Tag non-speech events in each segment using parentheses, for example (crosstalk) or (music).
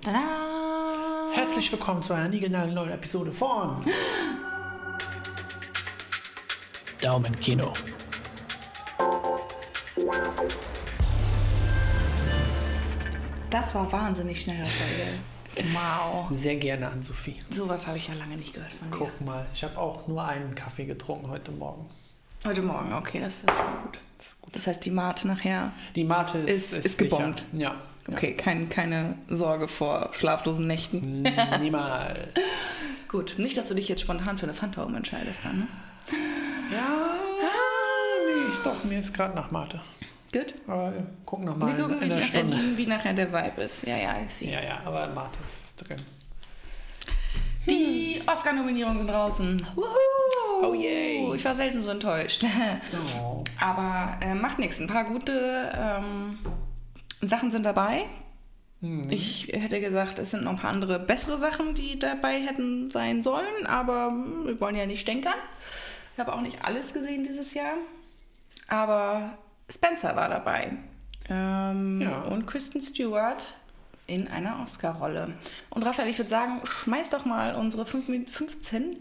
Tada! Herzlich willkommen zu einer niegelnagelneuen Episode von Daumenkino. Das war wahnsinnig schnell, Folge. Wow. Sehr gerne an Sophie. Sowas habe ich ja lange nicht gehört von dir. Guck mal, ich habe auch nur einen Kaffee getrunken heute Morgen. Heute Morgen, okay, das ist schon gut. Das heißt, die Mate nachher. Die Mate ist, Ist- ist gebongt. sicher. Ja. Okay, kein, keine Sorge vor schlaflosen Nächten. (laughs) Niemals. Gut, nicht, dass du dich jetzt spontan für eine Fanta umentscheidest dann, ne? Ja, nee, ich doch, mir ist gerade nach Mate. Gut. Aber wir gucken noch Wir mal in, in wie einer nachher, Stunde. wie nachher der Vibe ist. Ja, ja, ich sehe. Ja, ja, aber Mate ist es drin. Die Oscar-Nominierungen sind draußen. Wuhu! Oh, yay. Ich war selten so enttäuscht. Oh. (laughs) Aber äh, macht nichts. Ein paar gute ähm, Sachen sind dabei. Mhm. Ich hätte gesagt, es sind noch ein paar andere bessere Sachen, die dabei hätten sein sollen, aber hm, wir wollen ja nicht stänkern. Ich habe auch nicht alles gesehen dieses Jahr. Aber Spencer war dabei. Ähm, Ja. Und Kristen Stewart in einer Oscar-Rolle. Und Raphael, ich würde sagen, schmeiß doch mal unsere fünf Min- 15,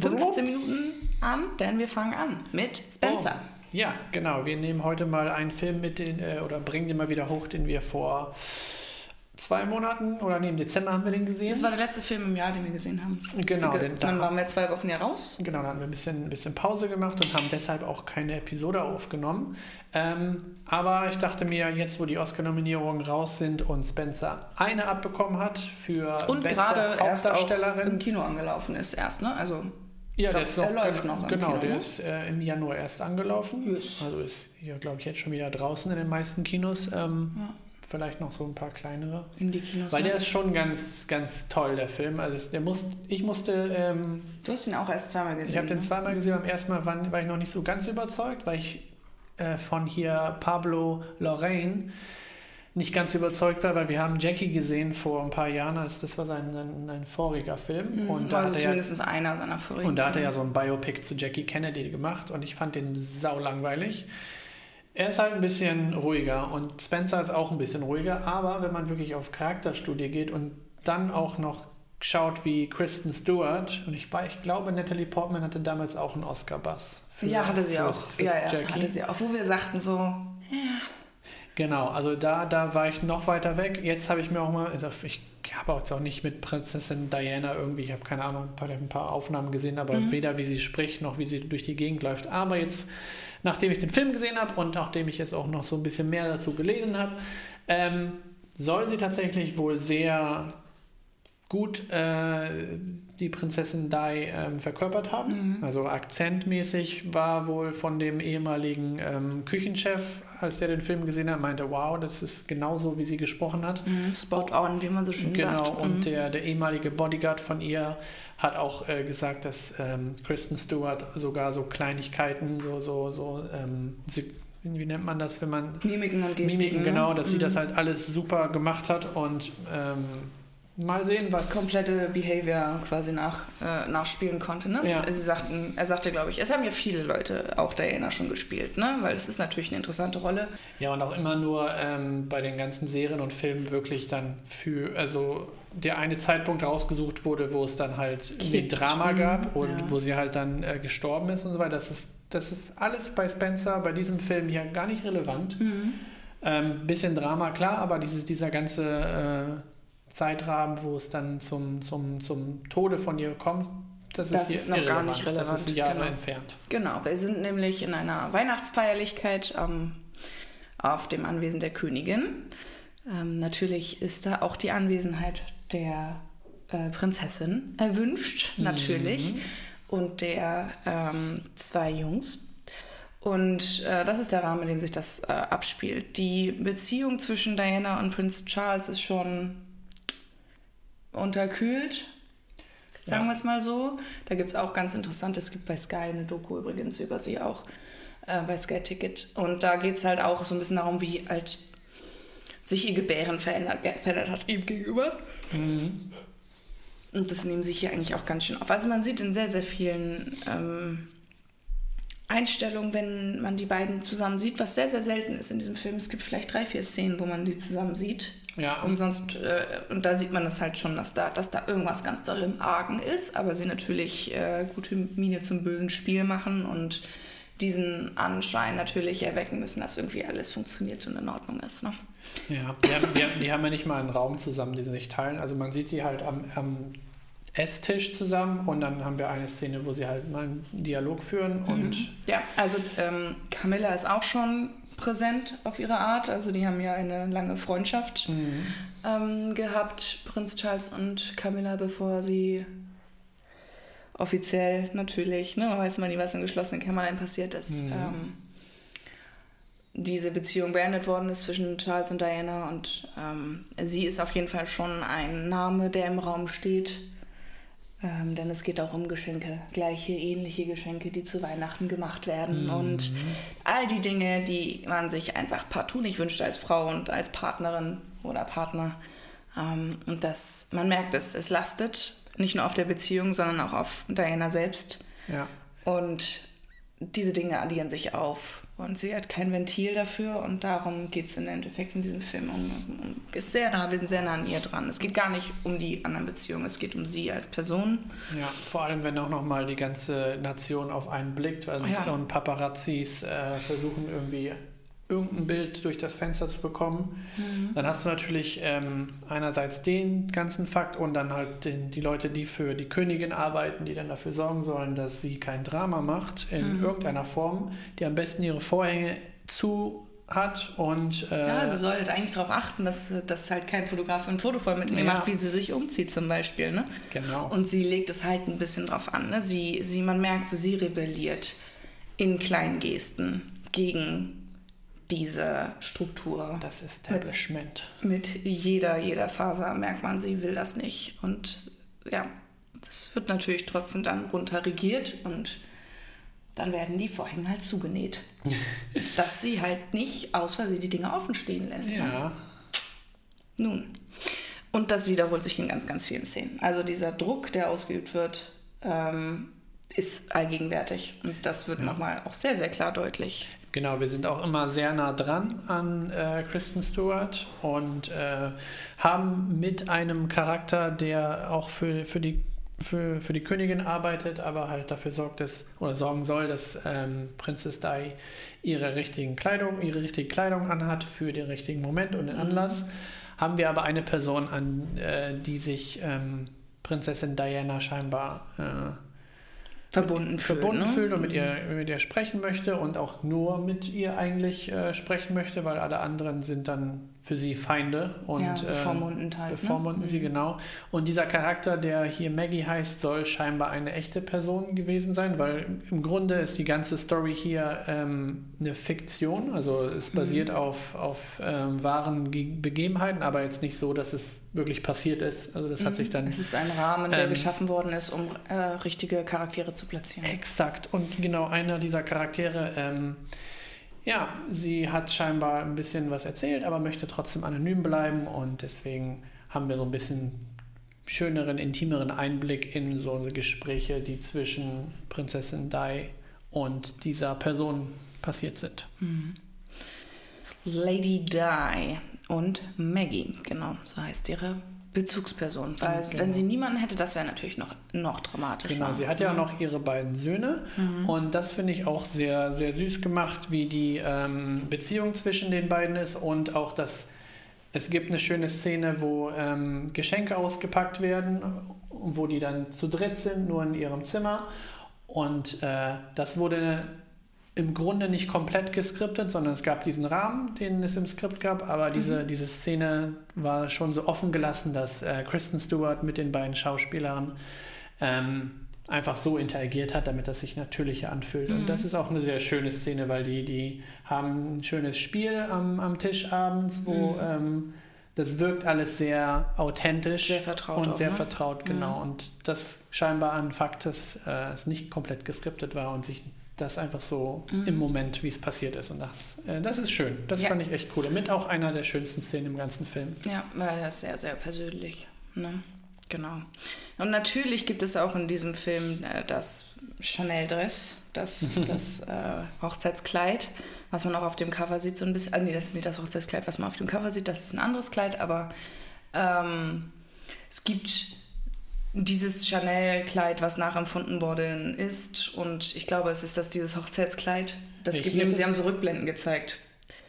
15 Minuten an, denn wir fangen an mit Spencer. Oh. Ja, genau. Wir nehmen heute mal einen Film mit, den, äh, oder bringen den mal wieder hoch, den wir vor zwei Monaten oder nee, im Dezember haben wir den gesehen. Das war der letzte Film im Jahr, den wir gesehen haben. Genau, Wir- Dann waren wir zwei Wochen ja raus. Genau, da haben wir ein bisschen, ein bisschen Pause gemacht und haben deshalb auch keine Episode aufgenommen. Ähm, aber ich dachte mir, jetzt wo die Oscar-Nominierungen raus sind und Spencer eine abbekommen hat für Und gerade erst auch Hauptdarstellerin. im Kino angelaufen ist erst, ne? Also Ja, der Doch, ist noch, der läuft noch im Genau, Kino, der ne? ist äh, im Januar erst angelaufen. Yes. Also ist hier, glaube ich, jetzt schon wieder draußen in den meisten Kinos. Ähm, Ja. Vielleicht noch so ein paar kleinere. in die Kinos. Weil ne? der ist schon ganz, ganz toll, der Film. Also der muss, ich musste, ähm, du hast ihn auch erst zweimal gesehen. ich habe den ne? zweimal gesehen. Beim ersten Mal war, war ich noch nicht so ganz überzeugt, weil ich äh, von hier Pablo Lorraine nicht ganz überzeugt war, weil wir haben Jackie gesehen vor ein paar Jahren. Also das war sein, sein, sein voriger Film. Mhm, Und da also hat er ja zumindest einer seiner vorigen und da hat er ja so ein Biopic zu Jackie Kennedy gemacht und ich fand den sau langweilig. Er ist halt ein bisschen ruhiger und Spencer ist auch ein bisschen ruhiger, aber wenn man wirklich auf Charakterstudie geht und dann auch noch schaut wie Kristen Stewart und ich, war, ich glaube Natalie Portman hatte damals auch einen Oscar-Bass. Ja, hatte sie auch. Ja, ja, Jackie. hatte sie auch. Wo wir sagten so, Genau, also da, da war ich noch weiter weg. Jetzt habe ich mir auch mal, also ich habe auch jetzt auch nicht mit Prinzessin Diana irgendwie, ich habe keine Ahnung, ein paar, ein paar Aufnahmen gesehen, aber Mhm. weder wie sie spricht noch wie sie durch die Gegend läuft. Aber jetzt, nachdem ich den Film gesehen habe und nachdem ich jetzt auch noch so ein bisschen mehr dazu gelesen habe, ähm, soll sie tatsächlich wohl sehr gut äh, die Prinzessin Di ähm, verkörpert haben. Mhm. Also akzentmäßig war wohl von dem ehemaligen ähm, Küchenchef, als der den Film gesehen hat, meinte, wow, das ist genauso, wie sie gesprochen hat. mm, spot on, wie man so schön Genau, sagt. und Mhm. der, der ehemalige Bodyguard von ihr hat auch äh, gesagt, dass ähm, Kristen Stewart sogar so Kleinigkeiten, so, so, so, ähm, sie, wie nennt man das, wenn man Mimiken und Gestiken. Mimiken, genau, dass sie Mhm. das halt alles super gemacht hat und ähm, mal sehen, was. das komplette Behavior quasi nach, äh, nachspielen konnte. Ne? Ja. Also Sie sagten, er sagte, glaube ich, es haben ja viele Leute auch Diana schon gespielt, ne? weil es ist natürlich eine interessante Rolle. Ja, und auch immer nur ähm, bei den ganzen Serien und Filmen wirklich dann für, also der eine Zeitpunkt rausgesucht wurde, wo es dann halt den. Drama Mhm, gab und ja. wo sie halt dann äh, gestorben ist und so weiter. Das ist, das ist alles bei Spencer, bei diesem Film hier gar nicht relevant. Ähm, bisschen Drama, klar, aber dieses, dieser ganze äh, Zeitrahmen, wo es dann zum, zum, zum Tode von ihr kommt, das, Das ist, hier ist noch gar nicht Das relevant, ist Jahre genau. entfernt. Genau, wir sind nämlich in einer Weihnachtsfeierlichkeit ähm, auf dem Anwesen der Königin. Ähm, natürlich ist da auch die Anwesenheit der äh, Prinzessin erwünscht, natürlich, und der ähm, zwei Jungs. Und äh, das ist der Rahmen, in dem sich das äh, abspielt. Die Beziehung zwischen Diana und Prinz Charles ist schon unterkühlt, sagen Ja. wir es mal so. Da gibt es auch ganz interessant, es gibt bei Sky eine Doku übrigens über sie auch, äh, bei Sky Ticket. Und da geht es halt auch so ein bisschen darum, wie halt sich ihr Gebären verändert, verändert hat ihm gegenüber. Mhm. Und das nehmen sich hier eigentlich auch ganz schön auf. Also man sieht in sehr, sehr vielen ähm, Einstellung, wenn man die beiden zusammen sieht, was sehr, sehr selten ist in diesem Film. Es gibt vielleicht drei, vier Szenen, wo man die zusammen sieht. Ja. Und sonst, äh, und da sieht man es halt schon, dass da, dass da irgendwas ganz doll im Argen ist, aber sie natürlich äh, gute Miene zum bösen Spiel machen und diesen Anschein natürlich erwecken müssen, dass irgendwie alles funktioniert und in Ordnung ist. Ne? Ja, die haben, die, haben, die haben ja nicht mal einen Raum zusammen, den sie sich teilen. Also man sieht sie halt am, am Esstisch zusammen und dann haben wir eine Szene, wo sie halt mal einen Dialog führen und Mhm. Ja, also ähm, Camilla ist auch schon präsent auf ihre Art. Also die haben ja eine lange Freundschaft Mhm. ähm, gehabt, Prinz Charles und Camilla, bevor sie offiziell natürlich, ne, man weiß immer nie, was in geschlossenen Kämmerlein passiert ist, Mhm. ähm, diese Beziehung beendet worden ist zwischen Charles und Diana und ähm, sie ist auf jeden Fall schon ein Name, der im Raum steht. Ähm, denn es geht auch um Geschenke, gleiche, ähnliche Geschenke, die zu Weihnachten gemacht werden Mhm. und all die Dinge, die man sich einfach partout nicht wünscht als Frau und als Partnerin oder Partner. Ähm, und das, man merkt es, es lastet nicht nur auf der Beziehung, sondern auch auf Diana selbst. ja. Und diese Dinge addieren sich auf. Und sie hat kein Ventil dafür und darum geht es im Endeffekt in diesem Film. Um, um, ist sehr nah, wir sind sehr nah an ihr dran. Es geht gar nicht um die anderen Beziehungen, es geht um sie als Person. Ja, vor allem, wenn auch nochmal die ganze Nation auf einen blickt und, Ja. und Paparazzis äh, versuchen irgendwie irgendein Bild durch das Fenster zu bekommen, dann hast du natürlich ähm, einerseits den ganzen Fakt und dann halt den, die Leute, die für die Königin arbeiten, die dann dafür sorgen sollen, dass sie kein Drama macht in irgendeiner Form, die am besten ihre Vorhänge zu hat und äh, Ja, sie sollte eigentlich darauf achten, dass, dass halt kein Fotograf ein Foto von mit ihr Ja. macht, wie sie sich umzieht zum Beispiel. Ne? genau. Und sie legt es halt ein bisschen drauf an. Ne? Sie, sie, man merkt so, sie rebelliert in kleinen Gesten gegen diese Struktur. das Establishment. Mit jeder, jeder Faser merkt man, sie will das nicht. Und ja, das wird natürlich trotzdem dann runterregiert und dann werden die Vorhänge halt zugenäht. (laughs) dass sie halt nicht aus Versehen die Dinge offen stehen lässt. Ne? Ja, Nun. Und das wiederholt sich in ganz, ganz vielen Szenen. Also dieser Druck, der ausgeübt wird, ähm, ist allgegenwärtig. Und das wird Ja. nochmal auch sehr, sehr klar deutlich. Genau, wir sind auch immer sehr nah dran an äh, Kristen Stewart und äh, haben mit einem Charakter, der auch für, für, die, für, für die Königin arbeitet, aber halt dafür sorgt, dass, oder sorgen soll, dass ähm, Prinzess Di ihre richtigen Kleidung, ihre richtige Kleidung anhat für den richtigen Moment und den Anlass. Haben wir aber eine Person, an äh, die sich ähm, Prinzessin Diana scheinbar äh, Verbunden fühlt. verbunden ne? fühlt und mit ihr, mit ihr sprechen möchte und auch nur mit ihr eigentlich äh, sprechen möchte, weil alle anderen sind dann für sie Feinde und ja, äh, bevormundend halt. bevormunden ne? sie genau. Und dieser Charakter, der hier Maggie heißt, soll scheinbar eine echte Person gewesen sein, weil im Grunde ist die ganze Story hier ähm, eine Fiktion, also es Mhm. basiert auf, auf ähm, wahren Ge Begebenheiten, aber jetzt nicht so, dass es wirklich passiert ist. Also das hat sich dann Mhm. Es ist ein Rahmen, der Ähm, geschaffen worden ist, um äh, richtige Charaktere zu platzieren. Exakt. Und genau einer dieser Charaktere, ähm, ja, sie hat scheinbar ein bisschen was erzählt, aber möchte trotzdem anonym bleiben und deswegen haben wir so ein bisschen schöneren, intimeren Einblick in so Gespräche, die zwischen Prinzessin Di und dieser Person passiert sind. Lady Di und Maggie, genau, so heißt ihre Bezugsperson. Weil Genau. wenn sie niemanden hätte, das wäre natürlich noch, noch dramatischer. Genau, sie hat ja Mhm. noch ihre beiden Söhne und das finde ich auch sehr, sehr süß gemacht, wie die ähm, Beziehung zwischen den beiden ist und auch das, es gibt eine schöne Szene, wo ähm, Geschenke ausgepackt werden, wo die dann zu dritt sind, nur in ihrem Zimmer und äh, das wurde im Grunde nicht komplett geskriptet, sondern es gab diesen Rahmen, den es im Skript gab, aber diese, diese Szene war schon so offen gelassen, dass äh, Kristen Stewart mit den beiden Schauspielern ähm, einfach so interagiert hat, damit das sich natürlicher anfühlt. Und das ist auch eine sehr schöne Szene, weil die, die haben ein schönes Spiel am, am Tisch abends, wo ähm, das wirkt alles sehr authentisch Sehr vertraut und auch, sehr ne? vertraut, genau. Und das scheinbar ein Fakt, dass äh, es nicht komplett geskriptet war und sich das einfach so im Moment, wie es passiert ist. Und das, äh, das ist schön. Das Ja. fand ich echt cool. Und mit auch einer der schönsten Szenen im ganzen Film. Ja, weil er ist sehr, sehr persönlich. Ne? Genau. Und natürlich gibt es auch in diesem Film äh, das Chanel-Dress, das, (laughs) das äh, Hochzeitskleid, was man auch auf dem Cover sieht, so ein bisschen. Ah, nee, das ist nicht das Hochzeitskleid, was man auf dem Cover sieht, das ist ein anderes Kleid, aber ähm, es gibt dieses Chanel-Kleid, was nachempfunden worden ist. Und ich glaube, es ist das dieses Hochzeitskleid. Das Ich gibt nämlich, sie haben so Rückblenden gezeigt.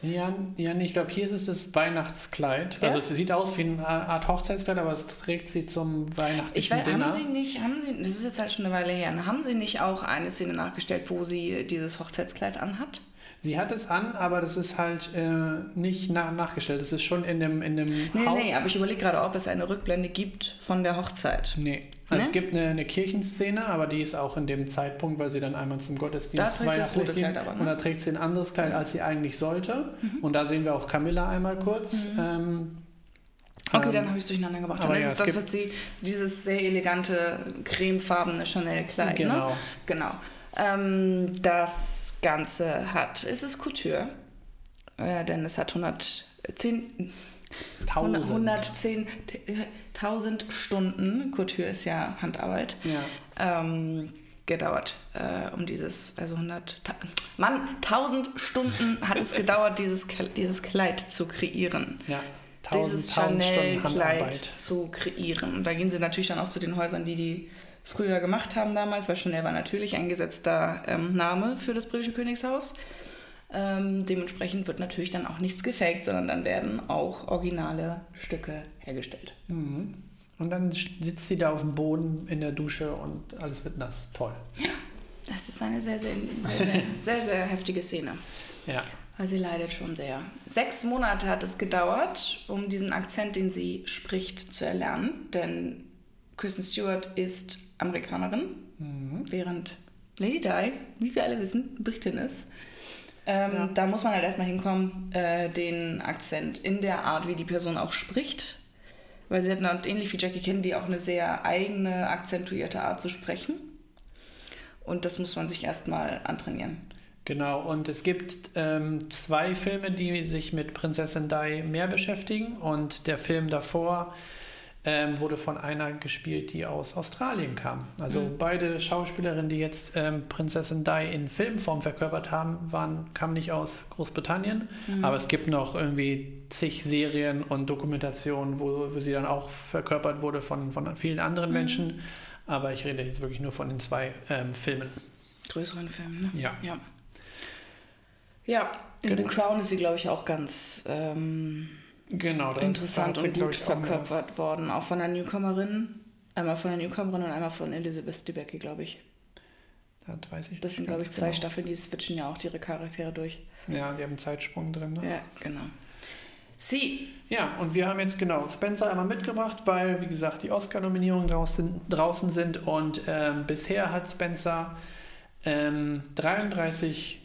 Ja, ja ich glaube, hier ist es das Weihnachtskleid. Ja? Also es sieht aus wie eine Art Hochzeitskleid, aber es trägt sie zum weihnachtlichen Ich weiß, Dinner. haben Sie nicht, haben Sie, das ist jetzt halt schon eine Weile her, haben Sie nicht auch eine Szene nachgestellt, wo sie dieses Hochzeitskleid anhat? Sie hat es an, aber das ist halt äh, nicht nach, nachgestellt. Das ist schon in dem, in dem Nee, Haus. nee, aber ich überlege gerade, ob es eine Rückblende gibt von der Hochzeit. Nee. Also Ne? es gibt eine, eine Kirchenszene, aber die ist auch in dem Zeitpunkt, weil sie dann einmal zum Da Gottesdienst trägt das weihnachtlich rote. Kleid aber, ne? Und da trägt sie ein anderes Kleid, als sie eigentlich sollte. Mhm. Und da sehen wir auch Camilla einmal kurz. Ähm, Okay, ähm, dann habe ich es durcheinander gebracht. Dann aber ist ja, es das, was sie, dieses sehr elegante, cremefarbene Chanel-Kleid, ne? Genau. Genau. Ähm, das Ganze hat, es ist Couture, äh, denn es hat 110, 1000. 110, 1000 Stunden, Couture ist ja Handarbeit, Ja. ähm, gedauert, äh, um dieses, also 100, ta- Mann, 1000 Stunden hat es gedauert, dieses, dieses Kleid zu kreieren. ja. Dieses 1000 Stunden Chanel-Kleid zu kreieren. Und da gehen sie natürlich dann auch zu den Häusern, die die früher gemacht haben damals, weil Chanel war natürlich ein gesetzter ähm, Name für das britische Königshaus. Ähm, dementsprechend wird natürlich dann auch nichts gefaked, sondern dann werden auch originale Stücke hergestellt. Mhm. Und dann sitzt sie da auf dem Boden in der Dusche und alles wird nass. Toll. Das ist eine sehr, sehr, sehr, sehr, (laughs) sehr, sehr heftige Szene. Ja. Weil sie leidet schon sehr. Sechs Monate hat es gedauert, um diesen Akzent, den sie spricht, zu erlernen. Denn Kristen Stewart ist Amerikanerin, während Lady Di, wie wir alle wissen, Britin ist. Ähm, Ja. Da muss man halt erstmal hinkommen, äh, den Akzent in der Art, wie die Person auch spricht. Weil sie hat eine, ähnlich wie Jackie Kennedy auch eine sehr eigene, akzentuierte Art zu sprechen. Und das muss man sich erstmal antrainieren. Genau, und es gibt ähm, zwei Filme, die sich mit Prinzessin Di mehr beschäftigen. Und der Film davor ähm, wurde von einer gespielt, die aus Australien kam. Also Mhm. beide Schauspielerinnen, die jetzt ähm, Prinzessin Di in Filmform verkörpert haben, waren, kamen nicht aus Großbritannien. Mhm. Aber es gibt noch irgendwie zig Serien und Dokumentationen, wo, wo sie dann auch verkörpert wurde von, von vielen anderen Mhm. Menschen. Aber ich rede jetzt wirklich nur von den zwei ähm, Filmen. größeren Filmen, ne? Ja. Ja. Ja, in Genau. The Crown ist sie, glaube ich, auch ganz ähm, Genau, das interessant und gut verkörpert worden. Auch von einer Newcomerin. Einmal von der Newcomerin und einmal von Elizabeth Debicki, glaube ich. Das weiß ich Das nicht sind, glaube ich, zwei genau. Staffeln, die switchen ja auch ihre Charaktere durch. Ja, die haben einen Zeitsprung drin. Ne? Ja, genau. Sie. Ja, und wir haben jetzt genau Spencer einmal mitgebracht, weil, wie gesagt, die Oscar-Nominierungen draußen, draußen sind und ähm, bisher hat Spencer ähm, 33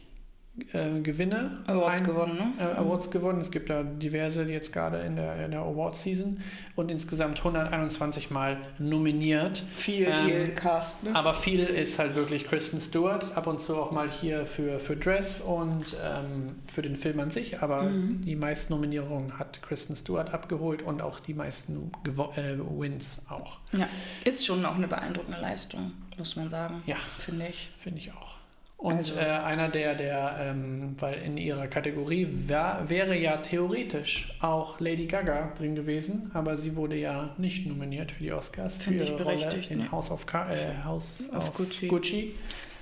äh, Gewinne. Awards ein- gewonnen, ne? Äh, Awards gewonnen. Es gibt da diverse jetzt gerade in der, in der Award-Season und insgesamt 121 Mal nominiert. Viel, Ähm, viel Cast, ne? Aber viel ist halt wirklich Kristen Stewart, ab und zu auch mal hier für, für Dress und ähm, für den Film an sich. Aber Mhm. die meisten Nominierungen hat Kristen Stewart abgeholt und auch die meisten Gewo äh, Wins auch, Ja, ist schon auch eine beeindruckende Leistung, muss man sagen. Ja. Finde ich. finde ich auch. Und Also- äh, einer der, der ähm, weil in ihrer Kategorie wär, wäre ja theoretisch auch Lady Gaga drin gewesen, aber sie wurde ja nicht nominiert für die Oscars. Finde ich berechtigt, Rolle in ne? House of, Ca äh, House Of Gucci. Gucci.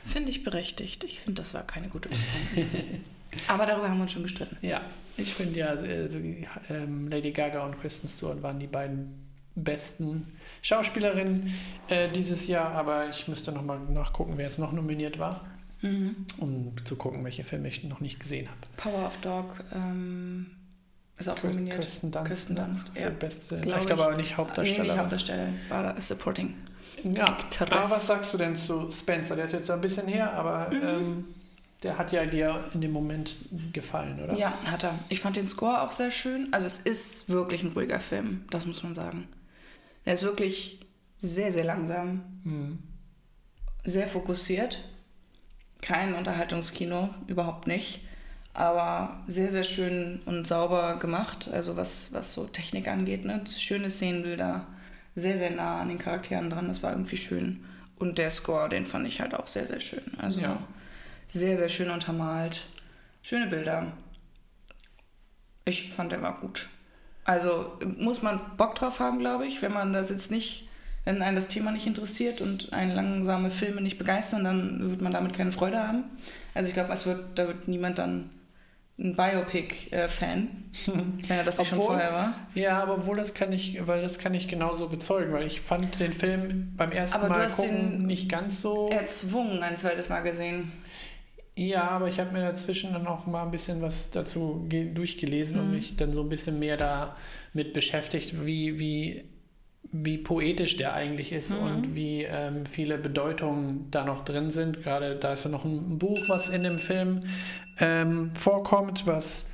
Finde ich berechtigt. Ich finde, das war keine gute Performance. (laughs) Aber darüber haben wir uns schon gestritten. Ja, ich finde ja, äh, so, ähm, Lady Gaga und Kristen Stewart waren die beiden besten Schauspielerinnen äh, dieses Jahr, aber ich müsste nochmal nachgucken, wer jetzt noch nominiert war, Mhm. um zu gucken, welche Filme ich noch nicht gesehen habe. Power of Dog ähm, ist auch nominiert. Kristen Dunst, Kristen ne? Dunst, für ja. beste, Glaub ich glaube aber nicht Nee, Hauptdarsteller. nicht Hauptdarsteller, war Supporting. ja, Actress. aber was sagst du denn zu Spencer? Der ist jetzt ein bisschen her, aber Mhm. ähm, der hat ja dir in dem Moment gefallen, oder? Ja, hat er. Ich fand den Score auch sehr schön. Also es ist wirklich ein ruhiger Film, das muss man sagen. Er ist wirklich sehr, sehr langsam, Mhm. sehr fokussiert. Kein Unterhaltungskino, überhaupt nicht. Aber sehr, sehr schön und sauber gemacht. Also was, was so Technik angeht. Ne? Schöne Szenenbilder, sehr, sehr nah an den Charakteren dran. Das war irgendwie schön. Und der Score, den fand ich halt auch sehr, sehr schön. Also Ja. sehr, sehr schön untermalt. Schöne Bilder. Ich fand, der war gut. Also muss man Bock drauf haben, glaube ich. Wenn man das jetzt nicht, wenn einen das Thema nicht interessiert und einen langsame Filme nicht begeistern, dann wird man damit keine Freude haben. Also ich glaube, da wird niemand dann ein Biopic-Fan, (laughs) wenn er das nicht schon Obwohl- vorher war. Ja, aber obwohl das kann ich, weil das kann ich genauso bezeugen, weil ich fand den Film beim ersten Aber Mal gucken nicht ganz so. Erzwungen ein zweites Mal gesehen. Ja, aber ich habe mir dazwischen dann auch mal ein bisschen was dazu ge- durchgelesen und Mhm. mich dann so ein bisschen mehr damit beschäftigt, wie, wie, wie poetisch der eigentlich ist Mhm. und wie ähm, viele Bedeutungen da noch drin sind. Gerade da ist ja noch ein Buch, was in dem Film ähm, vorkommt, was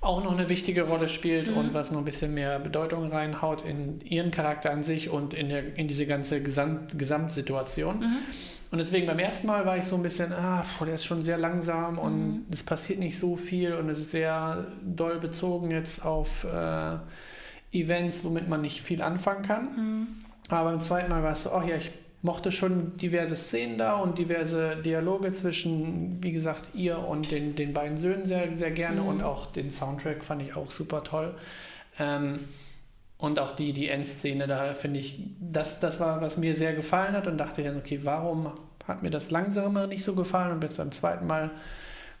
auch noch eine wichtige Rolle spielt Mhm. und was noch ein bisschen mehr Bedeutung reinhaut in ihren Charakter an sich und in, der, in diese ganze Gesamt, Gesamtsituation. Mhm. Und deswegen beim ersten Mal war ich so ein bisschen, ah, boah, der ist schon sehr langsam Mhm. und es passiert nicht so viel und es ist sehr doll bezogen jetzt auf äh, Events, womit man nicht viel anfangen kann. Mhm. Aber beim zweiten Mal war es so, oh ja, ich mochte schon diverse Szenen da und diverse Dialoge zwischen, wie gesagt, ihr und den, den beiden Söhnen sehr, sehr gerne Mhm. und auch den Soundtrack fand ich auch super toll. Ähm, und auch die, die Endszene, da finde ich, das, das war, was mir sehr gefallen hat und dachte dann, okay, warum hat mir das Langsamere nicht so gefallen? Und jetzt beim zweiten Mal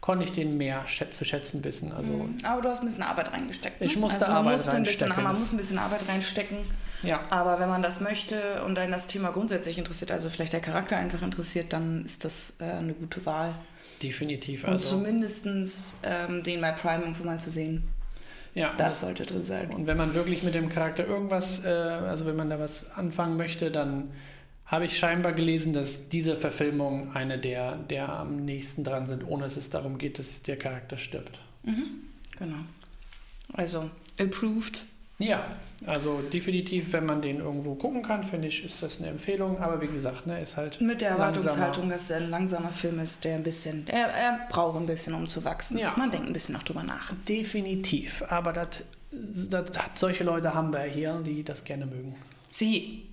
konnte ich den mehr zu schätzen wissen. Also, Mhm. Aber du hast ein bisschen Arbeit reingesteckt. Ne? Ich musste also Arbeit musste ein bisschen, reinstecken. Man muss ein bisschen Arbeit reinstecken. ja. Aber wenn man das möchte und einen das Thema grundsätzlich interessiert, also vielleicht der Charakter einfach interessiert, dann ist das äh, eine gute Wahl. Definitiv. Und Also, zumindest ähm, den bei Prime irgendwo mal zu sehen. ja, Das sollte drin sein. Und wenn man wirklich mit dem Charakter irgendwas, äh, also wenn man da was anfangen möchte, dann habe ich scheinbar gelesen, dass diese Verfilmung eine der, der am nächsten dran sind, ohne dass es darum geht, dass der Charakter stirbt. Genau. Also, approved. Ja, also definitiv, wenn man den irgendwo gucken kann, finde ich, ist das eine Empfehlung. Aber wie gesagt, ne, ist halt Mit der. Erwartungshaltung, dass er ein langsamer Film ist, der ein bisschen, er, er braucht ein bisschen, um zu wachsen. Ja. Man denkt ein bisschen noch drüber nach. Definitiv. Aber das, das, solche Leute haben wir hier, die das gerne mögen. Sie,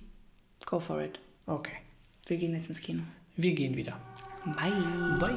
go for it. Okay, Wir gehen jetzt ins Kino. wir gehen wieder. Bye. Bye.